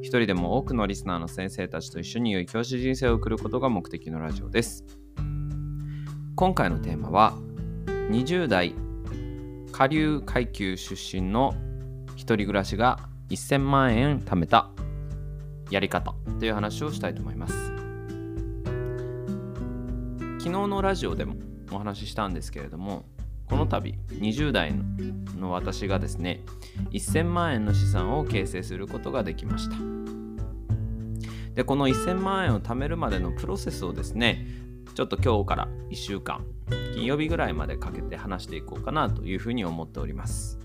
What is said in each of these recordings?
一人でも多くのリスナーの先生たちと一緒に良い教師人生を送ることが目的のラジオです。今回のテーマは、20代下流階級出身の一人暮らしが1000万円貯めたやり方という話をしたいと思います昨日のラジオでもお話ししたんですけれどもこの度20代の私がですね1000万円の資産を形成することができました。でこの1000万円を貯めるまでのプロセスをですねちょっと今日から1週間金曜日ぐらいまでかけて話していこうかなというふうに思っております。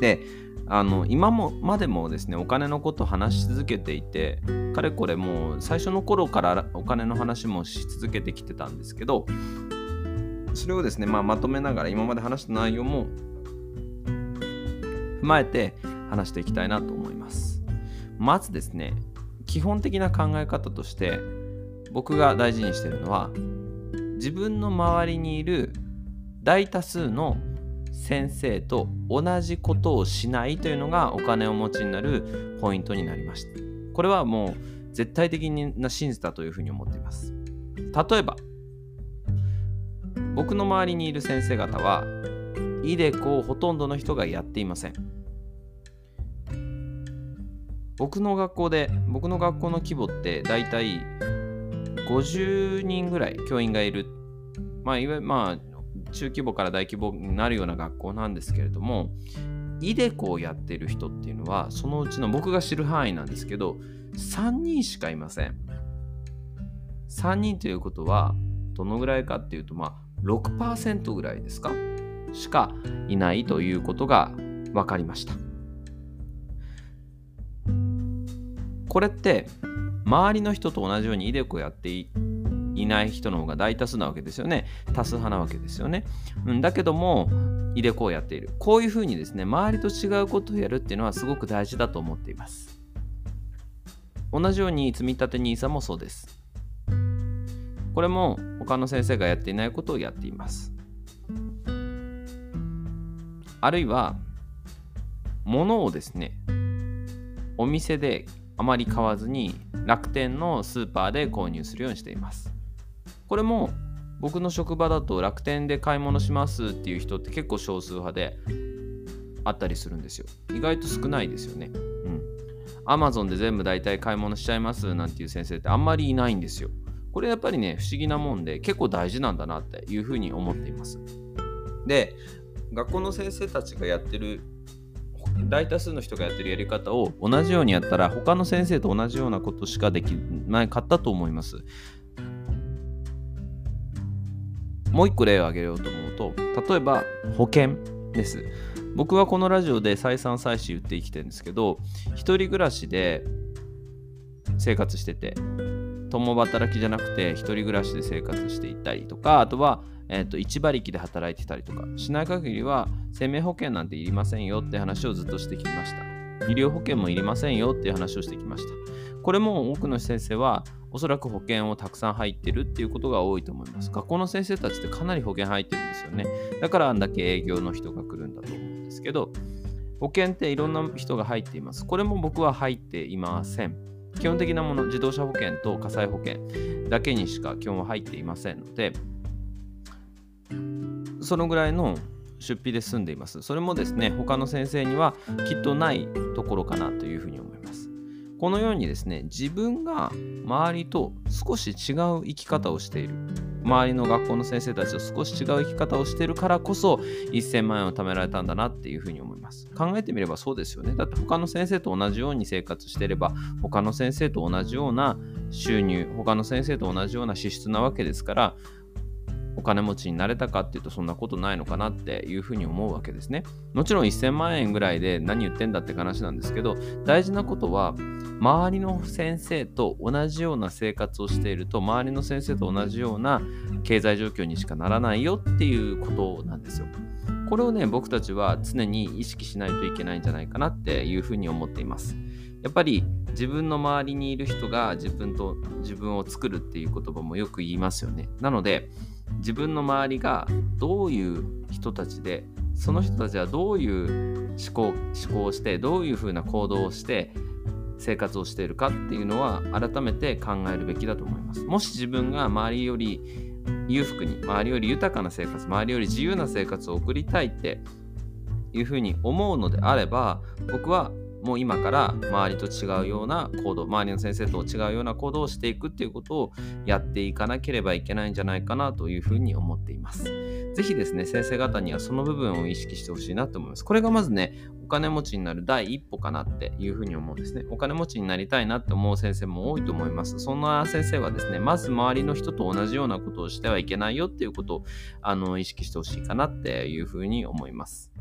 であの今もまでもですねお金のこと話し続けていてかれこれもう最初の頃からお金の話もし続けてきてたんですけどそれをですね、まあ、まとめながら今まで話した内容も踏まえて話していきたいなと思いますまずですね基本的な考え方として僕が大事にしてるのは自分の周りにいる大多数の先生と同じことをしないというのがお金をお持ちになるポイントになりました。これはもう絶対的な真実だというふうに思っています。例えば、僕の周りにいる先生方は、イデコをほとんどの人がやっていません。僕の学校で、僕の学校の規模って大体50人ぐらい教員がいる。まあ、いわゆるまあ、中規模から大規模になるような学校なんですけれども、イデコをやってる人っていうのは、そのうちの僕が知る範囲なんですけど、3人しかいません。3人ということは、どのぐらいかっていうと、まあ、6%ぐらいですか？しかいないということが分かりました。これって、周りの人と同じようにイデコやっていいない人の方が大多数なわけですよね。多数派なわけですよね。うん、だけども、入れ子をやっている。こういうふうにですね、周りと違うことをやるっていうのはすごく大事だと思っています。同じように積立 NISA もそうです。これも他の先生がやっていないことをやっています。あるいは、物をですね、お店であまり買わずに楽天のスーパーで購入するようにしています。これも僕の職場だと楽天で買い物しますっていう人って結構少数派であったりするんですよ。意外と少ないですよね。うん。アマゾンで全部大体買い物しちゃいますなんていう先生ってあんまりいないんですよ。これやっぱりね、不思議なもんで結構大事なんだなっていうふうに思っています。で、学校の先生たちがやってる大多数の人がやってるやり方を同じようにやったら他の先生と同じようなことしかできなかったと思います。もう一個例を挙げようと思うと、例えば保険です。僕はこのラジオで再三再四言って生きてるんですけど、一人暮らしで生活してて、共働きじゃなくて一人暮らしで生活していたりとか、あとは、えーと、一馬力で働いてたりとかしない限りは生命保険なんていりませんよって話をずっとしてきました。医療保険もいりませんよっていう話をしてきました。これも多くの先生はおそらく保険をたくさん入ってるっていうことが多いと思います。学校の先生たちってかなり保険入ってるんですよね。だからあんだけ営業の人が来るんだと思うんですけど、保険っていろんな人が入っています。これも僕は入っていません。基本的なもの、自動車保険と火災保険だけにしか基本は入っていませんので、そのぐらいの出費で済んでいます。それもですね、他の先生にはきっとないところかなというふうに思います。このようにですね、自分が周りと少し違う生き方をしている。周りの学校の先生たちと少し違う生き方をしてるからこそ1000万円を貯められたんだなっていうふうに思います。考えてみればそうですよね。だって他の先生と同じように生活してれば他の先生と同じような収入、他の先生と同じような支出なわけですからお金持ちになれたかっていうとそんなことないのかなっていうふうに思うわけですね。もちろん1000万円ぐらいで何言ってんだって話なんですけど大事なことは周りの先生と同じような生活をしていると周りの先生と同じような経済状況にしかならないよっていうことなんですよ。これをね僕たちは常に意識しないといけないんじゃないかなっていうふうに思っています。やっぱり自分の周りにいる人が自分と自分を作るっていう言葉もよく言いますよね。なので自分の周りがどういう人たちでその人たちはどういう思考思考をしてどういうふうな行動をして生活をしているかっていうのは改めて考えるべきだと思います。もし自分が周りより裕福に周りより豊かな生活周りより自由な生活を送りたいっていうふうに思うのであれば僕はもう今から周りと違うような行動周りの先生と違うような行動をしていくっていうことをやっていかなければいけないんじゃないかなというふうに思っています。ぜひですね、先生方にはその部分を意識してほしいなと思います。これがまずね、お金持ちになる第一歩かなっていうふうに思うんですね。お金持ちになりたいなって思う先生も多いと思います。そんな先生はですね、まず周りの人と同じようなことをしてはいけないよっていうことをあの意識してほしいかなっていうふうに思います。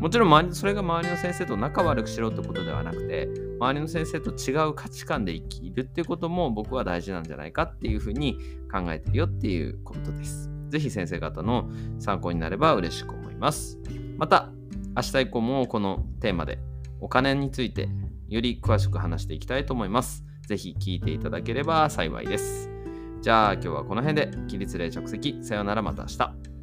もちろん周りそれが周りの先生と仲悪くしろってことではなくて周りの先生と違う価値観で生きるっていうことも僕は大事なんじゃないかっていうふうに考えてるよっていうことです。ぜひ先生方の参考になれば嬉しく思います。また明日以降もこのテーマでお金についてより詳しく話していきたいと思います。ぜひ聞いていただければ幸いです。じゃあ今日はこの辺で起立例着席さようならまた明日。